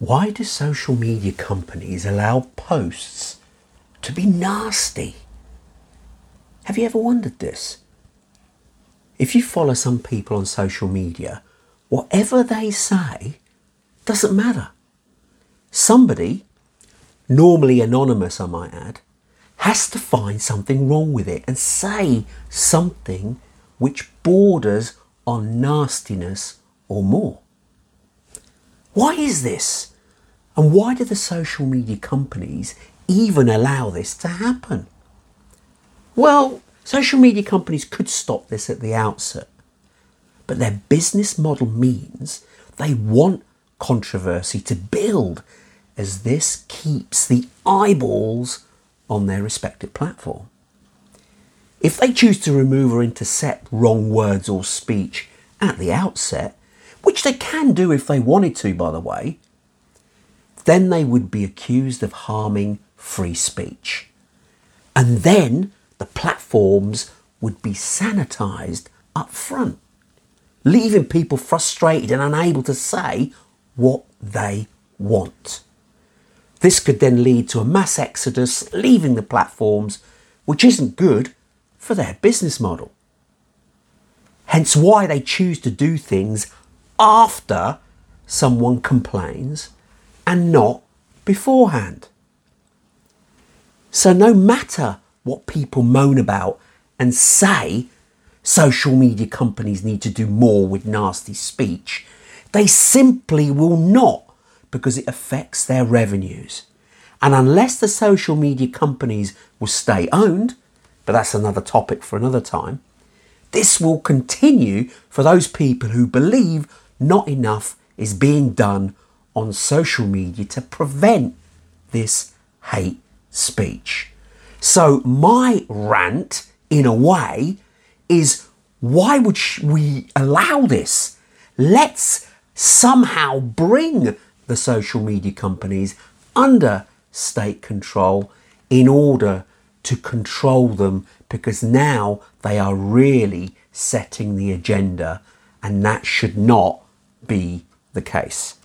Why do social media companies allow posts to be nasty? Have you ever wondered this? If you follow some people on social media, whatever they say doesn't matter. Somebody, normally anonymous I might add, has to find something wrong with it and say something which borders on nastiness or more. Why is this? And why do the social media companies even allow this to happen? Well, social media companies could stop this at the outset, but their business model means they want controversy to build as this keeps the eyeballs on their respective platform. If they choose to remove or intercept wrong words or speech at the outset, which they can do if they wanted to, by the way, then they would be accused of harming free speech. And then the platforms would be sanitized up front, leaving people frustrated and unable to say what they want. This could then lead to a mass exodus leaving the platforms, which isn't good for their business model. Hence, why they choose to do things after someone complains and not beforehand. So, no matter what people moan about and say social media companies need to do more with nasty speech, they simply will not because it affects their revenues. And unless the social media companies will stay owned, but that's another topic for another time, this will continue for those people who believe not enough is being done on social media to prevent this hate speech. So, my rant, in a way, is why would we allow this? Let's somehow bring the social media companies under state control in order to control them because now they are really setting the agenda and that should not be the case.